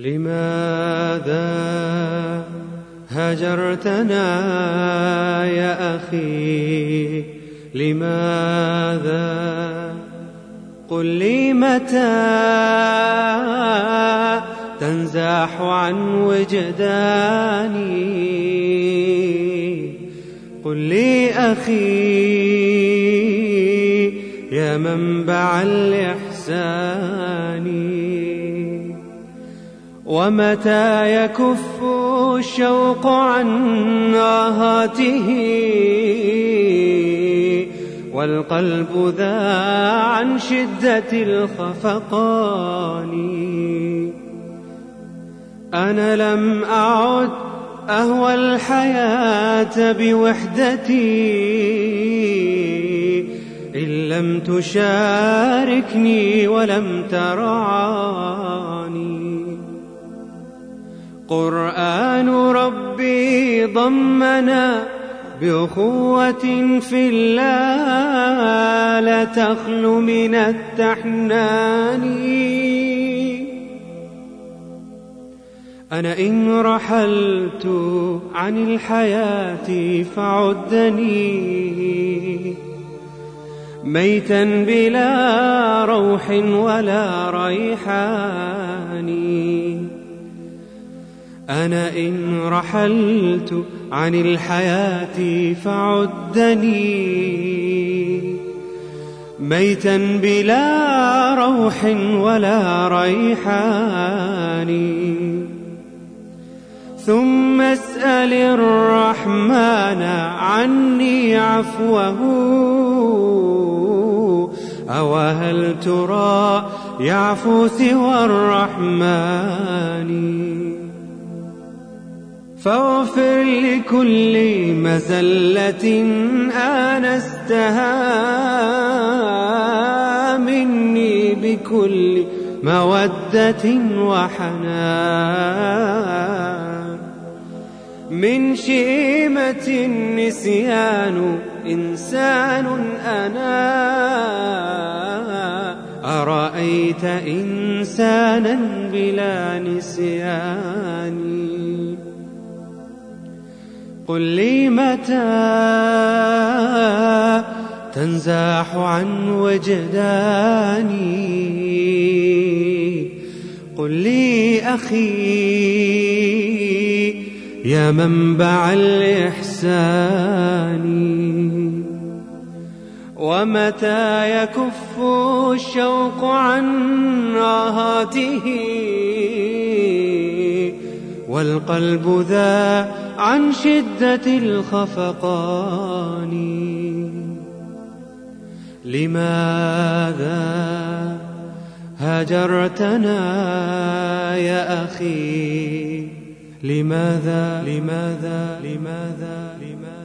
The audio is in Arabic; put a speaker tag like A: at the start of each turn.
A: لماذا هجرتنا يا أخي؟ لماذا؟ قل لي متى تنزاح عن وجداني؟ قل لي أخي يا منبع الإحسان. ومتى يكف الشوق عن ناهاته والقلب ذا عن شدة الخفقان. أنا لم أعد أهوى الحياة بوحدتي إن لم تشاركني ولم ترعاني. قرآن ربي ضمنا بأخوة في الله لا تخلو من التحنان. أنا إن رحلت عن الحياة فعدني. ميتا بلا روح ولا ريحان. أنا إن رحلت عن الحياة فعدني. ميتا بلا روح ولا ريحان. ثم اسأل الرحمن عني عفوه. أو هل ترى يعفو سوى الرحمن؟ فاغفر لكل مزلة آنستها. مني بكل مودة وحنان. من شيمة النسيان إنسان أنا. أرأيت إنسانا بلا نسيان؟ قل لي متى تنزاح عن وجداني؟ قل لي أخي يا منبع الإحسان. ومتى يكف الشوق عن راهاته والقلب ذا عن شدة الخفقان. لماذا هجرتنا يا أخي؟ لماذا؟ لماذا؟ لماذا؟ لماذا؟